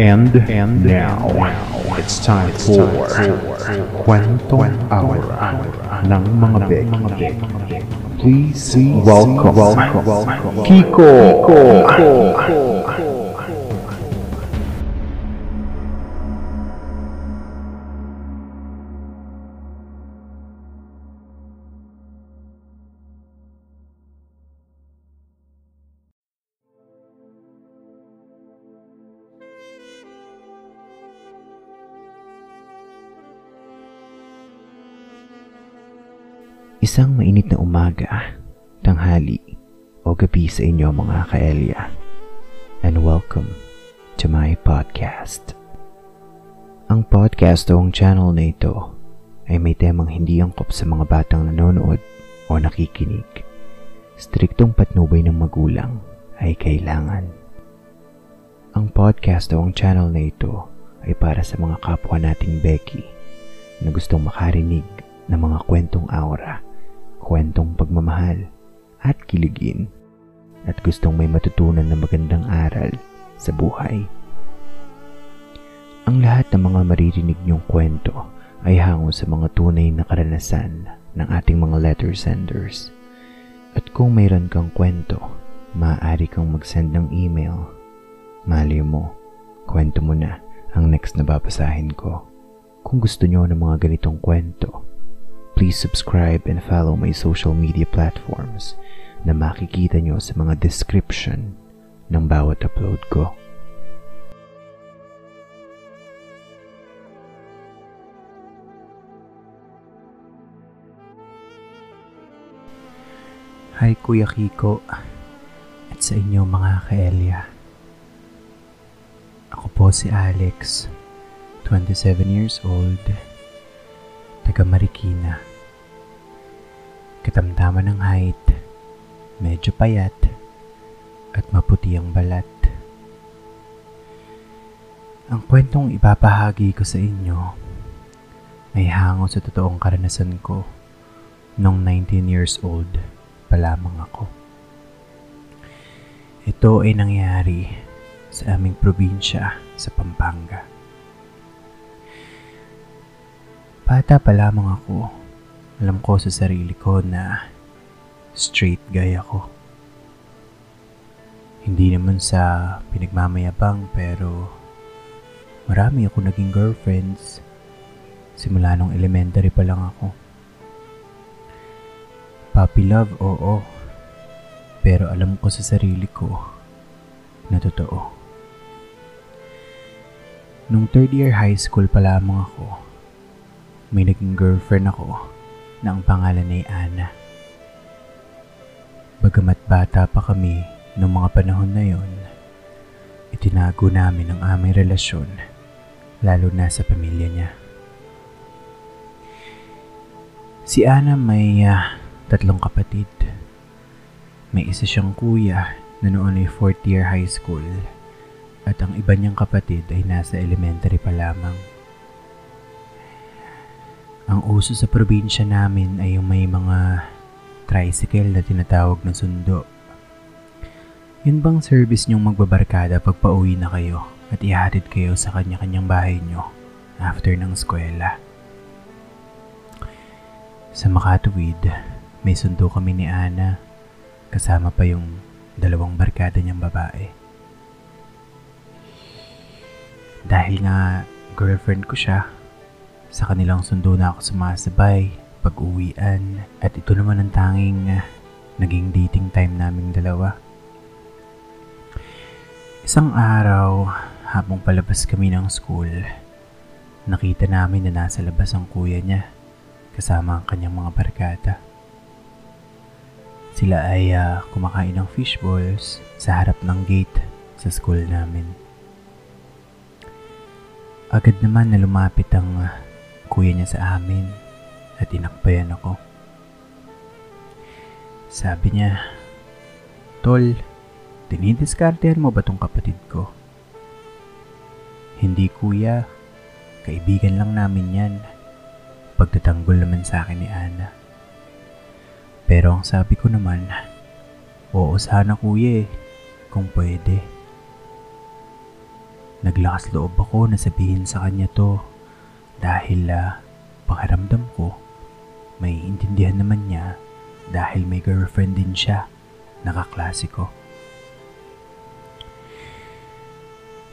And, and now, it's time for Kwentong Aura ng mga Becky. Please welcome, Kiko! Isang mainit na umaga, tanghali, o gabi sa inyo mga kaelya. And welcome to my podcast. Ang podcast o ang channel na ito ay may temang hindi angkop sa mga batang nanonood o nakikinig. Striktong patnubay ng magulang ay kailangan. Ang podcast o ang channel na ito ay para sa mga kapwa nating Becky na gustong makarinig ng mga kwentong aura kwentong pagmamahal at kiligin at gustong may matutunan na magandang aral sa buhay. Ang lahat ng mga maririnig niyong kwento ay hango sa mga tunay na karanasan ng ating mga letter senders. At kung mayroon kang kwento, maaari kang mag-send ng email. Mali mo, kwento mo na ang next na babasahin ko. Kung gusto niyo ng mga ganitong kwento, please subscribe and follow my social media platforms na makikita nyo sa mga description ng bawat upload ko. Hi Kuya Kiko at sa inyo mga kaelya. Ako po si Alex, 27 years old, taga Marikina. Katamtaman ng height, medyo payat, at maputi ang balat. Ang kwentong ipapahagi ko sa inyo ay hango sa totoong karanasan ko nung 19 years old pa lamang ako. Ito ay nangyari sa aming probinsya sa Pampanga. Bata pa lamang ako, alam ko sa sarili ko na straight guy ako. Hindi naman sa pinagmamayabang pero marami ako naging girlfriends simula nung elementary pa lang ako. Puppy love, oo. Pero alam ko sa sarili ko na totoo. Nung third year high school pa lamang ako, may naging girlfriend ako na ang pangalan ay Ana. Bagamat bata pa kami noong mga panahon na yon, itinago namin ang aming relasyon lalo na sa pamilya niya. Si Ana may uh, tatlong kapatid. May isa siyang kuya na noon ay fourth year high school at ang iba niyang kapatid ay nasa elementary pa lamang. Ang uso sa probinsya namin ay yung may mga tricycle na tinatawag na sundo. Yun bang service niyong magbabarkada pag pauwi na kayo at ihatid kayo sa kanya-kanyang bahay niyo after ng eskwela. Sa Makatuwid, may sundo kami ni Ana kasama pa yung dalawang barkada niyang babae. Dahil nga girlfriend ko siya, sa kanilang sundo na ako sumasabay pag uwian at ito naman ang tanging uh, naging dating time naming dalawa. Isang araw, habang palabas kami ng school, nakita namin na nasa labas ang kuya niya kasama ang kanyang mga barkada. Sila ay uh, kumakain ng fishballs sa harap ng gate sa school namin. Agad naman na lumapit ang uh, kuya niya sa amin at inakbayan ako. Sabi niya, Tol, dinidiskartehan mo ba tong kapatid ko? Hindi kuya, kaibigan lang namin yan. Pagtatanggol naman sa akin ni Ana. Pero ang sabi ko naman, oo sana kuya eh, kung pwede. Naglakas loob ako na sabihin sa kanya to dahil uh, pakiramdam ko may intindihan naman niya dahil may girlfriend din siya, nakaklase ko.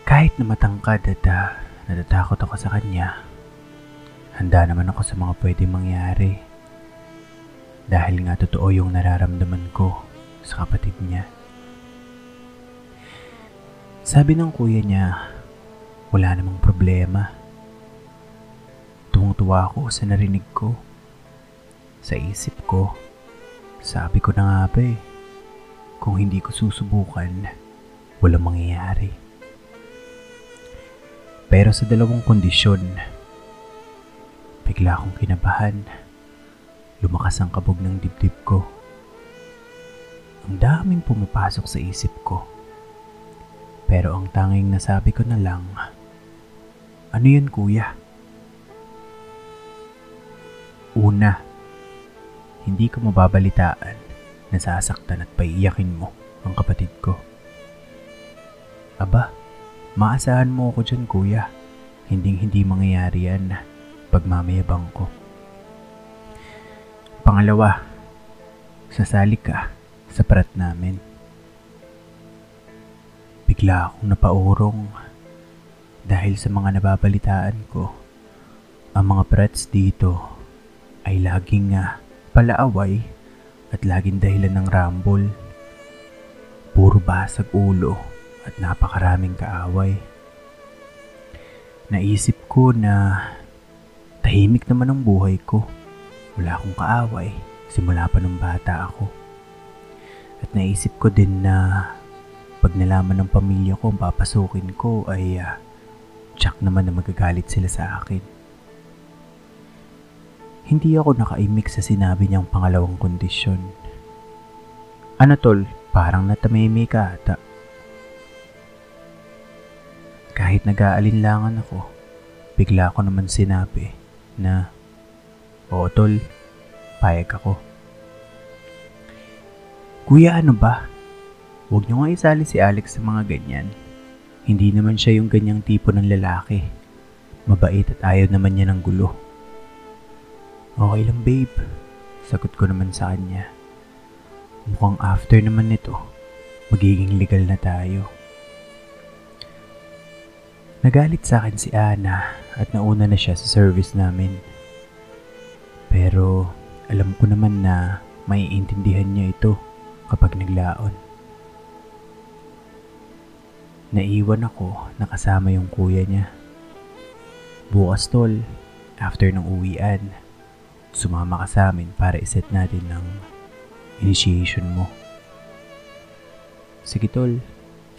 Kahit na matangkad at uh, natatakot ako sa kanya, handa naman ako sa mga pwedeng mangyari. Dahil nga totoo yung nararamdaman ko sa kapatid niya. Sabi ng kuya niya, wala namang problema. Tuwang-tuwa ako sa narinig ko. Sa isip ko, sabi ko na nga ba eh, kung hindi ko susubukan, walang mangyayari. Pero sa dalawang kondisyon, bigla akong kinabahan. Lumakas ang kabog ng dibdib ko. Ang daming pumapasok sa isip ko. Pero ang tanging nasabi ko na lang, ano yan kuya? Una, hindi ko mababalitaan na sasaktan at paiyakin mo ang kapatid ko. Aba, maasahan mo ako dyan kuya. Hinding hindi mangyayari yan pagmamayabang ko. Pangalawa, sasali ka sa parat namin. Bigla akong napaurong dahil sa mga nababalitaan ko. Ang mga prats dito ay laging uh, palaaway at laging dahilan ng rambol. Puro basag ulo at napakaraming kaaway. Naisip ko na tahimik naman ang buhay ko. Wala akong kaaway simula pa nung bata ako. At naisip ko din na pag nalaman ng pamilya ko ang papasukin ko ay uh, tsak naman na magagalit sila sa akin. Hindi ako nakaimik sa sinabi niyang pangalawang kondisyon. Ano tol, parang natamimi ka ata. Kahit nag-aalinlangan ako, bigla ko naman sinabi na, Oo tol, payag ako. Kuya ano ba? Huwag niyo nga isali si Alex sa mga ganyan. Hindi naman siya yung ganyang tipo ng lalaki. Mabait at ayaw naman niya ng gulo. Okay lang babe. Sagot ko naman sa kanya. Mukhang after naman nito, magiging legal na tayo. Nagalit sa akin si Ana at nauna na siya sa service namin. Pero alam ko naman na maiintindihan niya ito kapag naglaon. Naiwan ako nakasama yung kuya niya. Bukas tol, after ng uwian, sumama ka sa amin para iset natin ng initiation mo. Sige tol,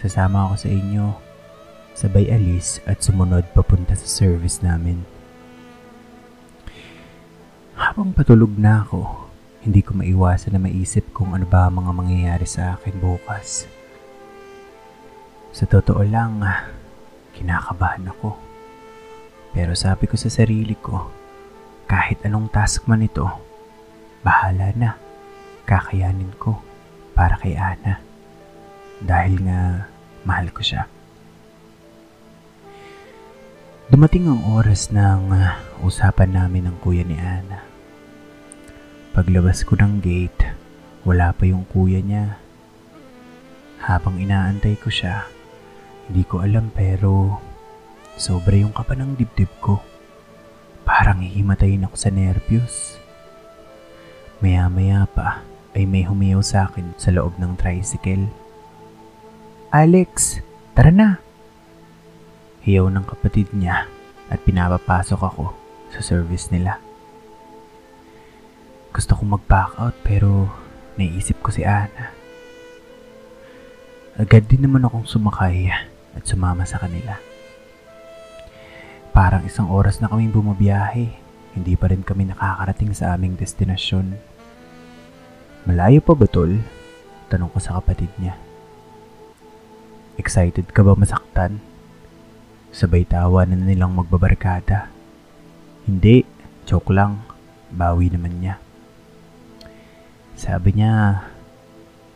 sasama ako sa inyo. Sabay alis at sumunod papunta sa service namin. Habang patulog na ako, hindi ko maiwasan na maisip kung ano ba mga mangyayari sa akin bukas. Sa totoo lang, kinakabahan ako. Pero sabi ko sa sarili ko, kahit anong task man ito, bahala na. Kakayanin ko para kay Ana. Dahil nga mahal ko siya. Dumating ang oras ng uh, usapan namin ng kuya ni Ana. Paglabas ko ng gate, wala pa yung kuya niya. Habang inaantay ko siya, hindi ko alam pero sobra yung kapa ng dibdib ko. Parang hihimatayin ako sa nervyos. Maya-maya pa ay may humiyaw sa akin sa loob ng tricycle. Alex, tara na! Hiyaw ng kapatid niya at pinapapasok ako sa service nila. Gusto kong mag-back out pero naisip ko si Ana. Agad din naman akong sumakay at sumama sa kanila. Parang isang oras na kaming bumabiyahe. Hindi pa rin kami nakakarating sa aming destinasyon. Malayo pa ba tol? Tanong ko sa kapatid niya. Excited ka ba masaktan? Sabay tawa na nilang magbabarkada. Hindi, joke lang. Bawi naman niya. Sabi niya,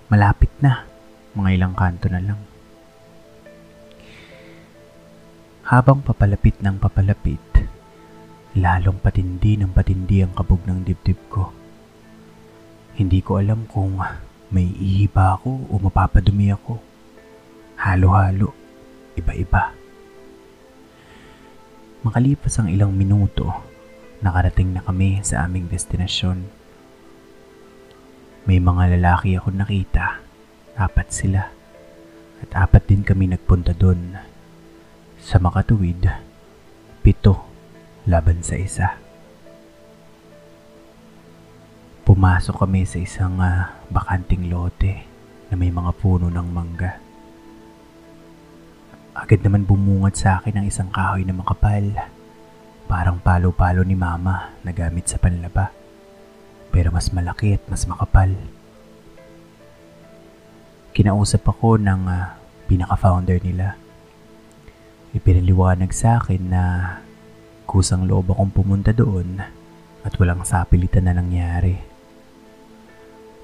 malapit na. Mga ilang kanto na lang. Habang papalapit ng papalapit, lalong patindi ng patindi ang kabog ng dibdib ko. Hindi ko alam kung may ihiba ako o mapapadumi ako. Halo-halo, iba-iba. Makalipas ang ilang minuto, nakarating na kami sa aming destinasyon. May mga lalaki ako nakita, apat sila. At apat din kami nagpunta doon. Sa makatuwid, pito laban sa isa. Pumasok kami sa isang uh, bakanting lote na may mga puno ng mangga. Agad naman bumungad sa akin ang isang kahoy na makapal. Parang palo-palo ni mama na gamit sa panlaba. Pero mas malaki at mas makapal. Kinausap ako ng uh, pinaka-founder nila. Ipinaliwanag sa akin na kusang loob akong pumunta doon at walang sapilitan na nangyari.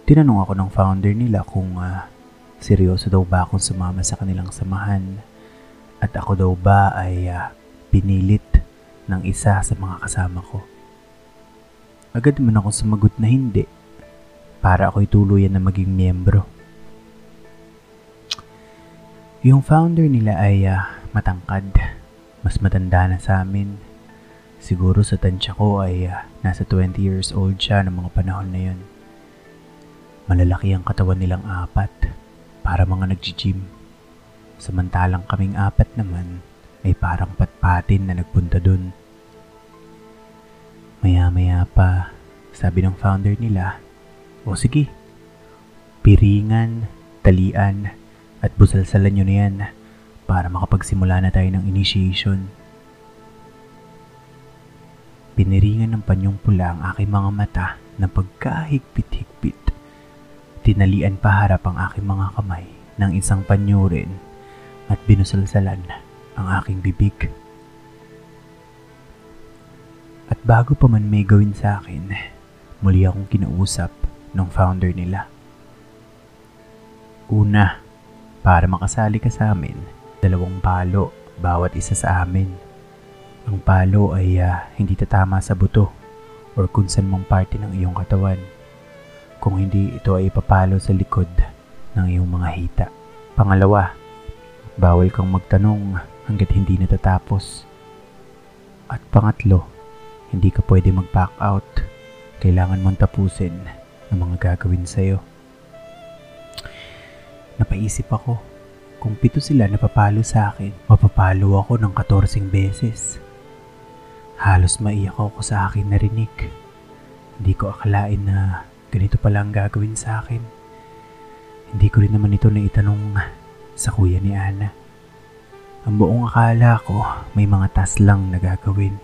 Tinanong ako ng founder nila kung uh, seryoso daw ba akong sumama sa kanilang samahan at ako daw ba ay uh, pinilit ng isa sa mga kasama ko. Agad naman ako sumagot na hindi para ako'y tuluyan na maging miyembro. Yung founder nila ay uh, matangkad, mas matanda na sa amin. Siguro sa tansya ko ay uh, nasa 20 years old siya ng mga panahon na yun. Malalaki ang katawan nilang apat para mga nag-gym. Samantalang kaming apat naman ay parang patpatin na nagpunta dun. Maya-maya pa, sabi ng founder nila, o sige, piringan, talian, at busalsalan nyo na yan para makapagsimula na tayo ng initiation. Piniringan ng panyong pula ang aking mga mata na pagkahigpit-higpit Tinalian pa harap ang aking mga kamay ng isang panyo rin at binusalsalan ang aking bibig. At bago pa man may gawin sa akin, muli akong kinausap ng founder nila. Una, para makasali ka sa amin, dalawang palo bawat isa sa amin. Ang palo ay uh, hindi tatama sa buto or kung saan mong parte ng iyong katawan kung hindi ito ay ipapalo sa likod ng iyong mga hita. Pangalawa, bawal kang magtanong hanggat hindi natatapos. At pangatlo, hindi ka pwede mag-back out. Kailangan mong tapusin ang mga gagawin sa'yo. Napaisip ako, kung pito sila napapalo sa akin, mapapalo ako ng 14 beses. Halos maiyak ako sa akin narinig. Hindi ko akalain na ganito pala ang gagawin sa akin. Hindi ko rin naman ito naitanong sa kuya ni Ana. Ang buong akala ko may mga tas lang na gagawin.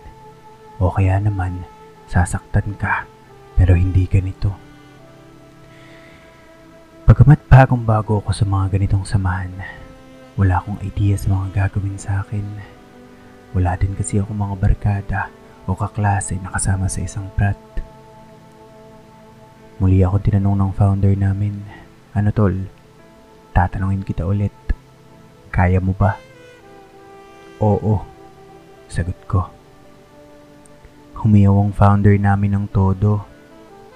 O kaya naman sasaktan ka pero hindi ganito. Pagamat bagong bago ako sa mga ganitong samahan, wala akong idea sa mga gagawin sa akin. Wala din kasi ako mga barkada o kaklase na kasama sa isang prat. Muli ako tinanong ng founder namin, ano tol, tatanungin kita ulit, kaya mo ba? Oo, sagot ko. Humiyaw ang founder namin ng todo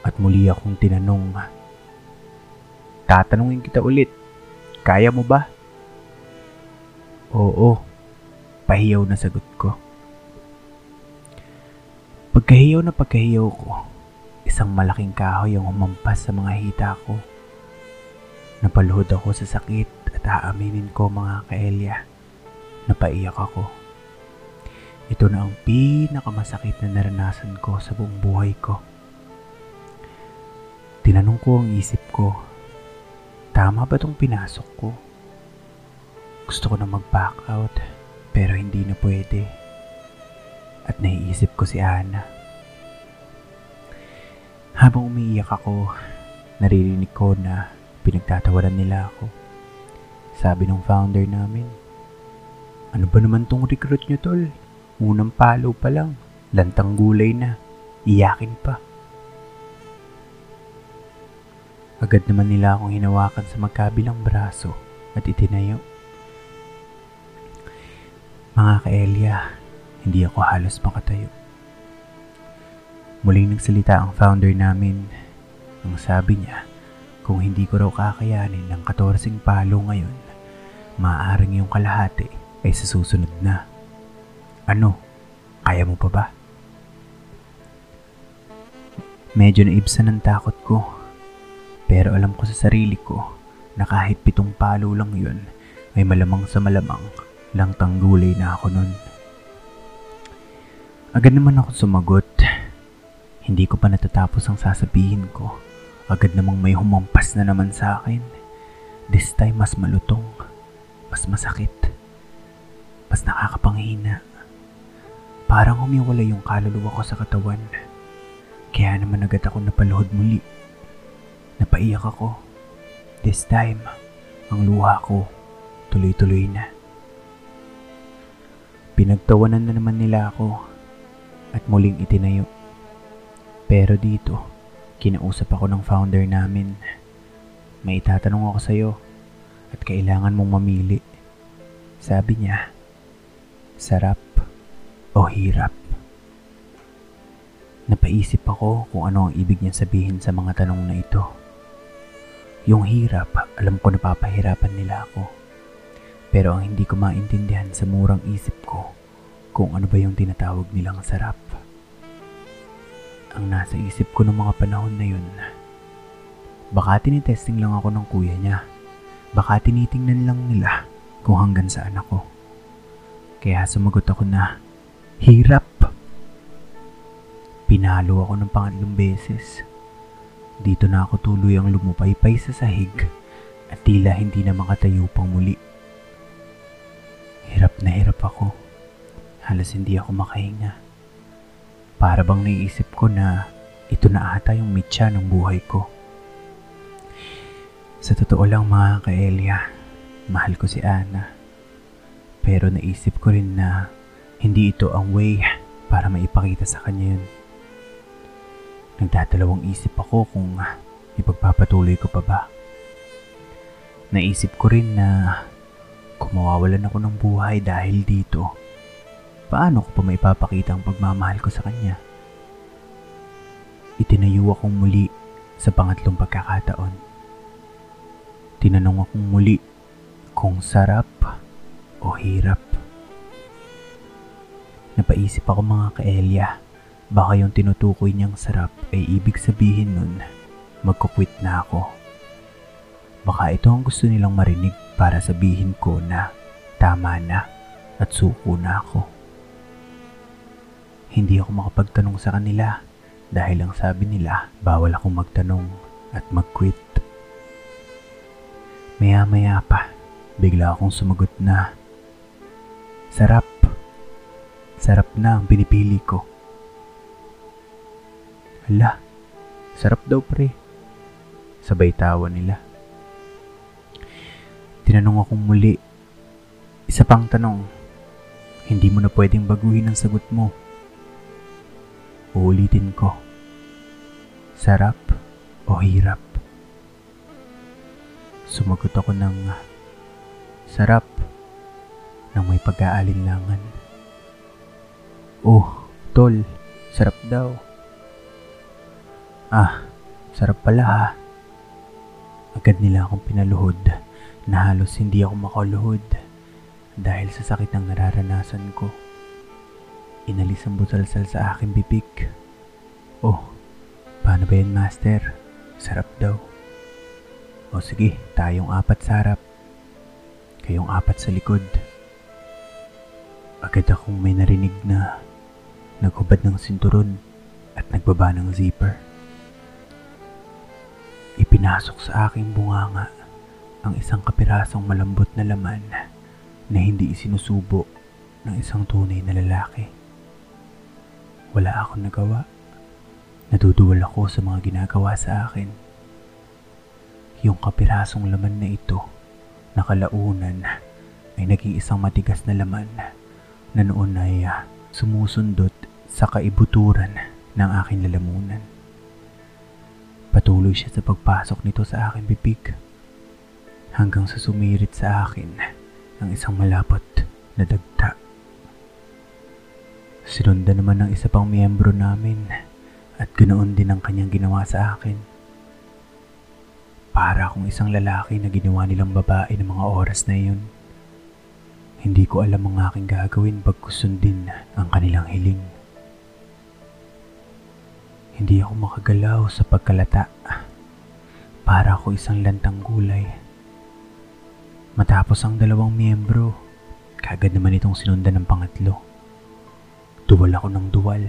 at muli akong tinanong, tatanungin kita ulit, kaya mo ba? Oo, pahiyaw na sagot ko. Pagkahiyaw na pagkahiyaw ko, Isang malaking kahoy ang humampas sa mga hita ko. Napaluhod ako sa sakit at aaminin ko mga kaelya. Napaiyak ako. Ito na ang pinakamasakit na naranasan ko sa buong buhay ko. Tinanong ko ang isip ko, tama ba itong pinasok ko? Gusto ko na mag-back out pero hindi na pwede. At naiisip ko si Ana. Habang umiiyak ako, naririnig ko na pinagtatawaran nila ako. Sabi ng founder namin, Ano ba naman tong recruit nyo tol? Unang palo pa lang, lantang gulay na, iyakin pa. Agad naman nila akong hinawakan sa magkabilang braso at itinayo. Mga kaelya, hindi ako halos makatayo. Muling nagsalita ang founder namin. Ang sabi niya, kung hindi ko raw kakayanin ng 14 palo ngayon, maaaring yung kalahati ay susunod na. Ano? Kaya mo pa ba? Medyo naibsan ng takot ko. Pero alam ko sa sarili ko na kahit pitong palo lang yun, ay malamang sa malamang lang tanggulay na ako nun. Agad naman ako sumagot. Hindi ko pa natatapos ang sasabihin ko. Agad namang may humampas na naman sa akin. This time mas malutong, mas masakit, mas nakakapanghina. Parang humiwala yung kaluluwa ko sa katawan. Kaya naman agad ako napaluhod muli. Napaiyak ako. This time, ang luha ko tuloy-tuloy na. Pinagtawanan na naman nila ako at muling itinayo. Pero dito, kinausap ako ng founder namin. May itatanong ako sa'yo at kailangan mong mamili. Sabi niya, sarap o hirap. Napaisip ako kung ano ang ibig niya sabihin sa mga tanong na ito. Yung hirap, alam ko napapahirapan nila ako. Pero ang hindi ko maintindihan sa murang isip ko, kung ano ba yung tinatawag nilang sarap. Ang nasa isip ko ng mga panahon na yun, baka tinitesting lang ako ng kuya niya. Baka tinitingnan lang nila kung hanggang saan ako. Kaya sumagot ako na, hirap. Pinalo ako ng pangatlong beses. Dito na ako tuluyang lumupaypay sa sahig at tila hindi na makatayo pang muli. Hirap na hirap ako. Halos hindi ako makahinga. Para bang naisip ko na ito na ata yung mitya ng buhay ko. Sa totoo lang mga kaelya, mahal ko si Ana. Pero naisip ko rin na hindi ito ang way para maipakita sa kanya yun. Nagdadalawang isip ako kung ipagpapatuloy ko pa ba. Naisip ko rin na mawawalan ako ng buhay dahil dito, paano ko pa maipapakita ang pagmamahal ko sa kanya? Itinayo akong muli sa pangatlong pagkakataon. Tinanong akong muli kung sarap o hirap. Napaisip ako mga kaelya Baka yung tinutukoy niyang sarap ay ibig sabihin nun, magkukwit na ako. Baka ito ang gusto nilang marinig para sabihin ko na tama na at suko na ako. Hindi ako makapagtanong sa kanila dahil ang sabi nila bawal akong magtanong at magquit. Maya maya pa, bigla akong sumagot na sarap. Sarap na ang pinipili ko. Hala, sarap daw pre. Sabay tawa nila. Tinanong akong muli. Isa pang tanong. Hindi mo na pwedeng baguhin ang sagot mo. Uulitin ko. Sarap o hirap? Sumagot ako ng sarap nang may pag-aalinlangan. Oh, tol, sarap daw. Ah, sarap pala ha. Agad nila akong pinaluhod na halos hindi ako makaluhod dahil sa sakit ng nararanasan ko. Inalis ang butalsal sa aking bibig. Oh, paano ba yan master? Sarap daw. O sige, tayong apat sa harap. Kayong apat sa likod. Agad akong may narinig na naghubad ng sinturon at nagbaba ng zipper. Ipinasok sa aking bunganga ang isang kapirasong malambot na laman na hindi isinusubo ng isang tunay na lalaki. Wala akong nagawa. Naduduwal ako sa mga ginagawa sa akin. Yung kapirasong laman na ito, nakalaunan, ay naging isang matigas na laman na noon ay uh, sumusundot sa kaibuturan ng aking lalamunan. Patuloy siya sa pagpasok nito sa aking bibig hanggang sa sumirit sa akin ang isang malapot na dagta Sinundan naman ng isa pang miyembro namin at ganoon din ang kanyang ginawa sa akin. Para akong isang lalaki na ginawa nilang babae ng mga oras na iyon. Hindi ko alam ang aking gagawin pag sundin ang kanilang hiling. Hindi ako makagalaw sa pagkalata. Para ako isang lantang gulay. Matapos ang dalawang miyembro, kagad naman itong sinundan ng pangatlo. Duwal ako ng duwal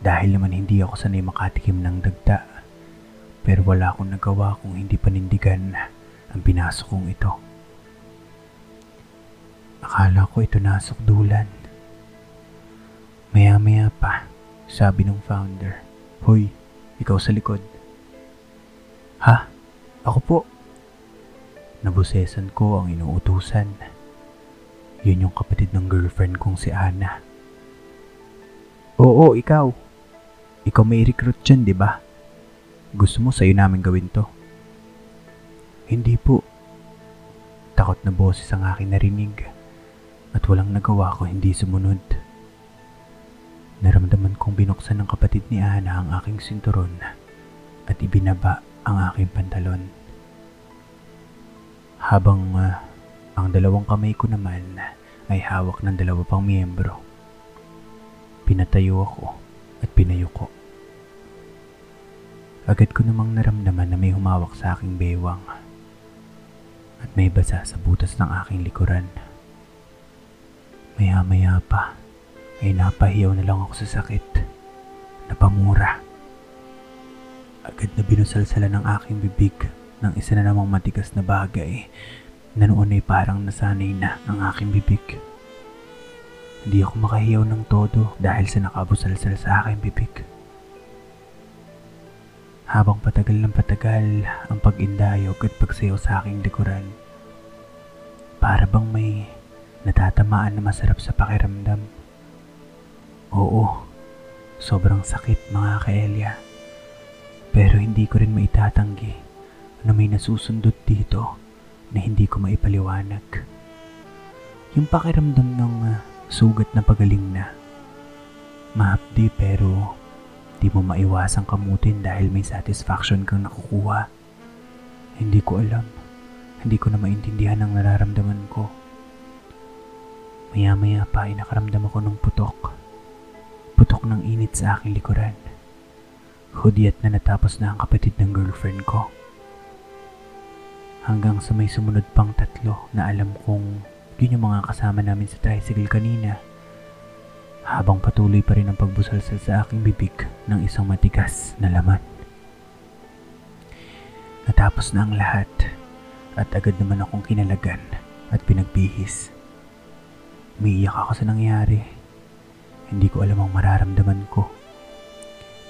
dahil naman hindi ako sanay makatikim ng dagda. Pero wala akong nagawa kung hindi panindigan ang pinasok kong ito. Akala ko ito nasukdulan. Maya-maya pa, sabi ng founder, Hoy, ikaw sa likod. Ha? Ako po. Nabusesan ko ang inuutusan. Yun yung kapatid ng girlfriend kong si Ana. Oo, ikaw. Ikaw may recruit dyan, di ba? Gusto mo sa'yo namin gawin to? Hindi po. Takot na boses ang aking narinig at walang nagawa ko hindi sumunod. Naramdaman kong binuksan ng kapatid ni Ana ang aking sinturon at ibinaba ang aking pantalon. Habang uh, ang dalawang kamay ko naman ay hawak ng dalawa pang miyembro. Pinatayo ako at pinayuko. Agad ko namang naramdaman na may humawak sa aking bewang at may basa sa butas ng aking likuran. Maya-maya pa ay napahiyaw na lang ako sa sakit. Napamura. Agad na binusalsala ng aking bibig ng isa na namang matigas na bagay na noon ay parang nasanay na ang aking bibig. Hindi ako makahiyaw ng todo dahil sa nakabusalsal sa aking bibig. Habang patagal ng patagal ang pag-indayog at pagsayaw sa aking likuran, para bang may natatamaan na masarap sa pakiramdam. Oo, sobrang sakit mga kaelya. Pero hindi ko rin maitatanggi na may nasusundot dito na hindi ko maipaliwanag. Yung pakiramdam ng uh, sugat na pagaling na. Mahapdi pero di mo maiwasang kamutin dahil may satisfaction kang nakukuha. Hindi ko alam. Hindi ko na maintindihan ang nararamdaman ko. Maya-maya pa ay nakaramdam ako ng putok. Putok ng init sa aking likuran. Hudyat na natapos na ang kapatid ng girlfriend ko. Hanggang sa may sumunod pang tatlo na alam kong yun yung mga kasama namin sa tricycle kanina. Habang patuloy pa rin ang pagbusalsal sa aking bibig ng isang matigas na laman. Natapos na ang lahat at agad naman akong kinalagan at pinagbihis. Umiiyak ako sa nangyari. Hindi ko alam ang mararamdaman ko.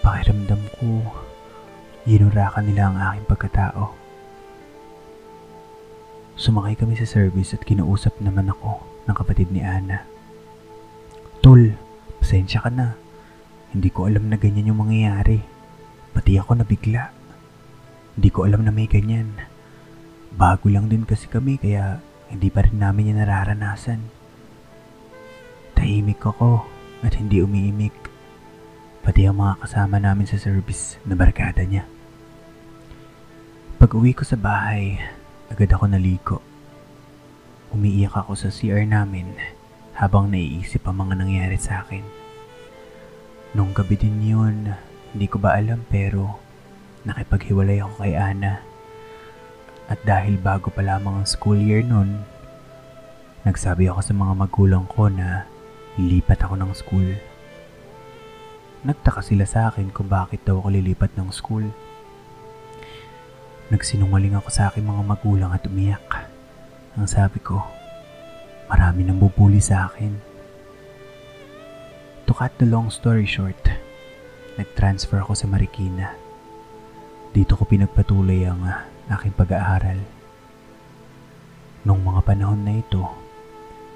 Pakiramdam ko, yinurakan nila ang aking pagkatao. Sumakay kami sa service at kinausap naman ako ng kapatid ni Ana. Tol, pasensya ka na. Hindi ko alam na ganyan yung mangyayari. Pati ako nabigla. Hindi ko alam na may ganyan. Bago lang din kasi kami kaya hindi pa rin namin yan nararanasan. Tahimik ako at hindi umiimik. Pati ang mga kasama namin sa service na barkada niya. Pag uwi ko sa bahay, Agad ako naliko. Umiiyak ako sa CR namin habang naiisip ang mga nangyari sa akin. Nung gabi din yun, hindi ko ba alam pero nakipaghiwalay ako kay Ana. At dahil bago pa lamang ang school year nun, nagsabi ako sa mga magulang ko na lilipat ako ng school. Nagtaka sila sa akin kung bakit daw ako lilipat ng school. Nagsinungaling ako sa aking mga magulang at umiyak. Ang sabi ko, marami nang bubuli sa akin. To cut the long story short, nag-transfer ako sa Marikina. Dito ko pinagpatuloy ang uh, aking pag-aaral. Nung mga panahon na ito,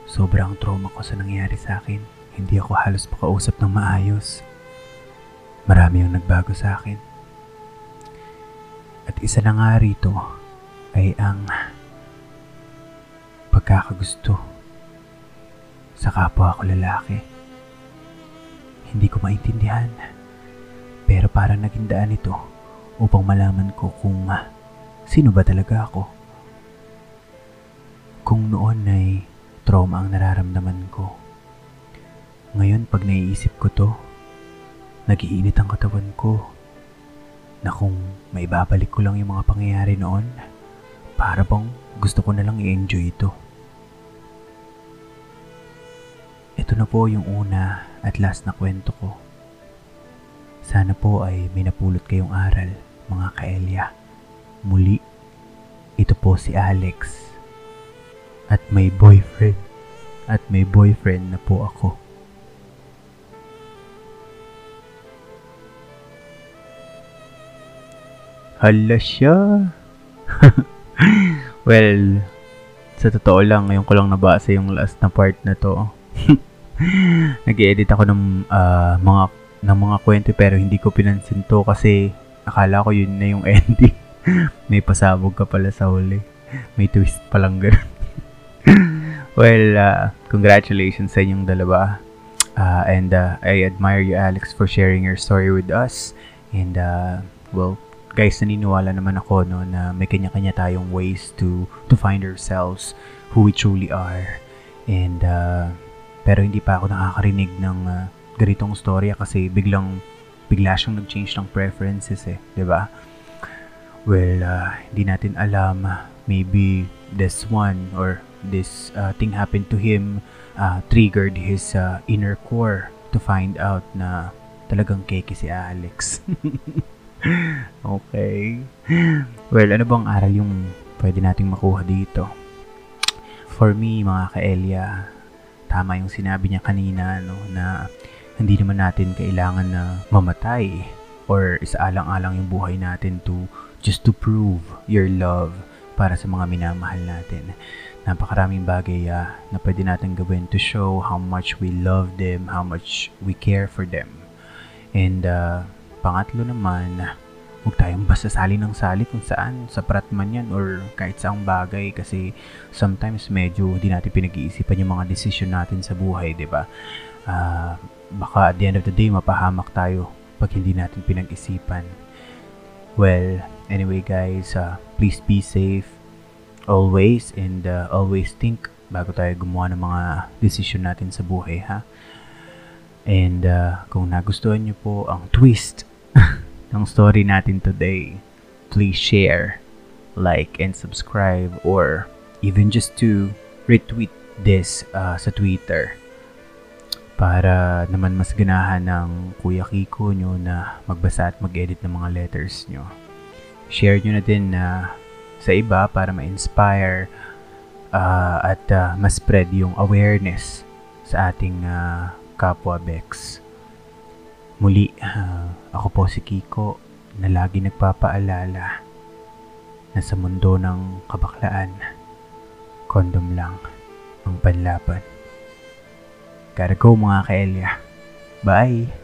sobrang trauma ko sa nangyari sa akin. Hindi ako halos makausap ng maayos. Marami ang nagbago sa akin. Isa na nga rito ay ang pagkakagusto sa kapwa ko lalaki. hindi ko maintindihan. Pero parang naging daan ito upang malaman ko kung uh, sino ba talaga ako. Kung noon ay trauma ang nararamdaman ko. Ngayon pag naiisip ko to, nagiinit ang katawan ko na kung maibabalik ko lang yung mga pangyayari noon, para bang gusto ko na lang i-enjoy ito. Ito na po yung una at last na kwento ko. Sana po ay may napulot kayong aral, mga kaelya. Muli, ito po si Alex. At may boyfriend. At may boyfriend na po ako. Hala siya. well, sa totoo lang, ngayon ko lang nabasa yung last na part na to. Nag-edit ako ng uh, mga ng mga kwento pero hindi ko pinansin to kasi akala ko yun na yung ending. May pasabog ka pala sa huli. May twist pa lang well, uh, congratulations sa inyong dalawa. Uh, and uh, I admire you, Alex, for sharing your story with us. And, uh, well, guys, naniniwala naman ako no, na may kanya-kanya tayong ways to to find ourselves, who we truly are. And, uh, pero hindi pa ako nakakarinig ng uh, ganitong storya kasi biglang bigla siyang nag-change ng preferences eh, 'di ba? Well, uh, hindi natin alam maybe this one or this uh, thing happened to him uh, triggered his uh, inner core to find out na talagang keke si Alex. okay. Well, ano bang aral yung pwede nating makuha dito? For me, mga ka-Elia, tama yung sinabi niya kanina, no, na hindi naman natin kailangan na mamatay or isaalang-alang yung buhay natin to just to prove your love para sa mga minamahal natin. Napakaraming bagay uh, na pwede natin gawin to show how much we love them, how much we care for them. And uh, Pangatlo naman, huwag tayong basta sali ng sali kung saan, sa prat man yan or kahit saang bagay kasi sometimes medyo hindi natin pinag-iisipan yung mga decision natin sa buhay, di ba? Uh, baka at the end of the day, mapahamak tayo pag hindi natin pinag-isipan. Well, anyway guys, uh, please be safe always and uh, always think bago tayo gumawa ng mga decision natin sa buhay, ha? And uh, kung nagustuhan nyo po ang twist ng story natin today, please share, like, and subscribe or even just to retweet this uh, sa Twitter para naman mas ganahan ng Kuya Kiko nyo na magbasa at mag-edit ng mga letters nyo. Share nyo na din na sa iba para ma-inspire uh, at uh, ma-spread yung awareness sa ating uh, kapwa Bex. Muli, uh, ako po si Kiko na lagi nagpapaalala na sa mundo ng kabaklaan, kondom lang ang panlaban. Gotta go mga kaelya. Bye!